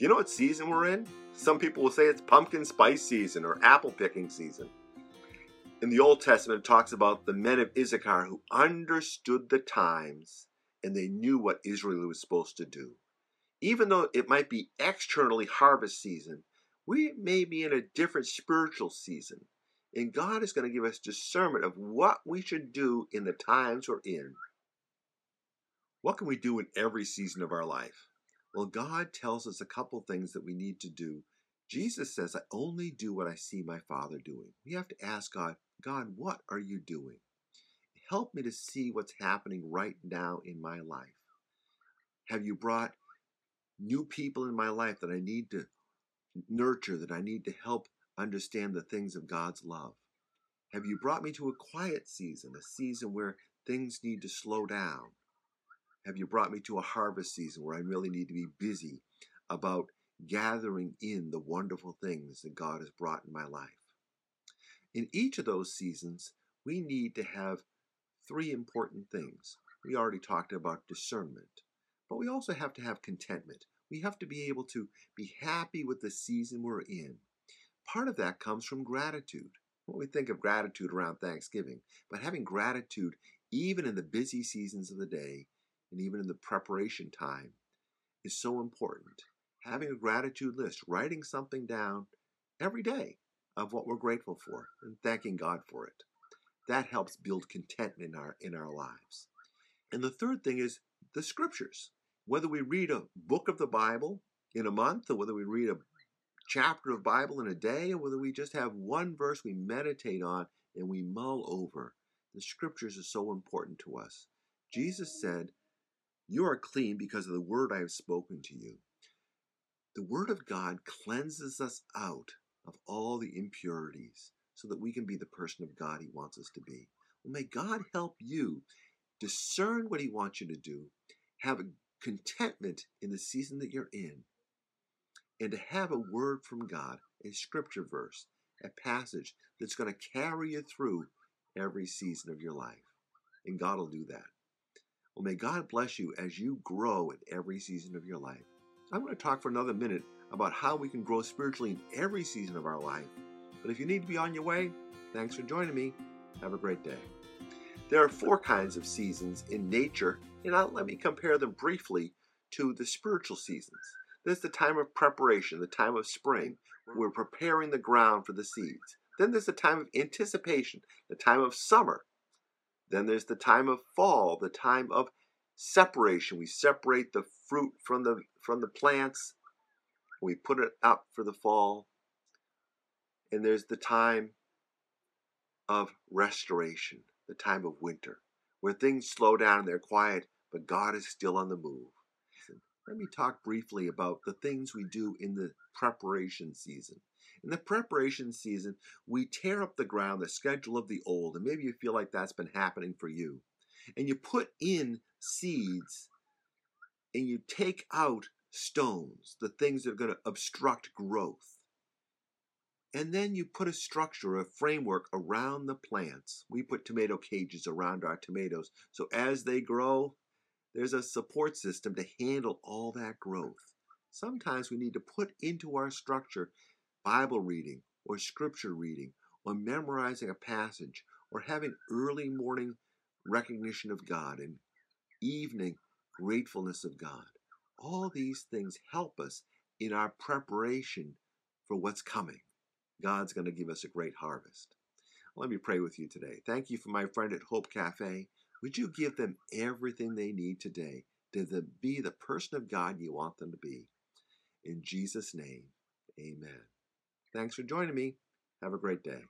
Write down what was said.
Do you know what season we're in? Some people will say it's pumpkin spice season or apple picking season. In the Old Testament, it talks about the men of Issachar who understood the times and they knew what Israel was supposed to do. Even though it might be externally harvest season, we may be in a different spiritual season. And God is going to give us discernment of what we should do in the times we're in. What can we do in every season of our life? Well, God tells us a couple things that we need to do. Jesus says, I only do what I see my Father doing. We have to ask God, God, what are you doing? Help me to see what's happening right now in my life. Have you brought new people in my life that I need to nurture, that I need to help understand the things of God's love? Have you brought me to a quiet season, a season where things need to slow down? Have you brought me to a harvest season where I really need to be busy about gathering in the wonderful things that God has brought in my life? In each of those seasons, we need to have three important things. We already talked about discernment, but we also have to have contentment. We have to be able to be happy with the season we're in. Part of that comes from gratitude. When we think of gratitude around Thanksgiving, but having gratitude even in the busy seasons of the day and even in the preparation time is so important. Having a gratitude list, writing something down every day of what we're grateful for and thanking God for it. That helps build contentment in our in our lives. And the third thing is the scriptures. Whether we read a book of the Bible in a month or whether we read a chapter of Bible in a day or whether we just have one verse we meditate on and we mull over, the scriptures are so important to us. Jesus said, You are clean because of the word I have spoken to you. The word of God cleanses us out of all the impurities so that we can be the person of God He wants us to be. Well, may God help you discern what He wants you to do, have a contentment in the season that you're in, and to have a word from God, a scripture verse, a passage that's going to carry you through every season of your life. And God will do that. Well, may God bless you as you grow in every season of your life. I'm going to talk for another minute about how we can grow spiritually in every season of our life. But if you need to be on your way, thanks for joining me. Have a great day. There are four kinds of seasons in nature, and I'll, let me compare them briefly to the spiritual seasons. There's the time of preparation, the time of spring. where We're preparing the ground for the seeds. Then there's the time of anticipation, the time of summer. Then there's the time of fall, the time of separation. We separate the fruit from the from the plants. We put it up for the fall. And there's the time of restoration, the time of winter, where things slow down and they're quiet, but God is still on the move. Let me talk briefly about the things we do in the preparation season. In the preparation season, we tear up the ground, the schedule of the old, and maybe you feel like that's been happening for you. And you put in seeds and you take out stones, the things that are going to obstruct growth. And then you put a structure, a framework around the plants. We put tomato cages around our tomatoes. So as they grow, there's a support system to handle all that growth. Sometimes we need to put into our structure Bible reading or scripture reading or memorizing a passage or having early morning recognition of God and evening gratefulness of God. All these things help us in our preparation for what's coming. God's going to give us a great harvest. Let me pray with you today. Thank you for my friend at Hope Cafe. Would you give them everything they need today to be the person of God you want them to be? In Jesus' name, amen. Thanks for joining me. Have a great day.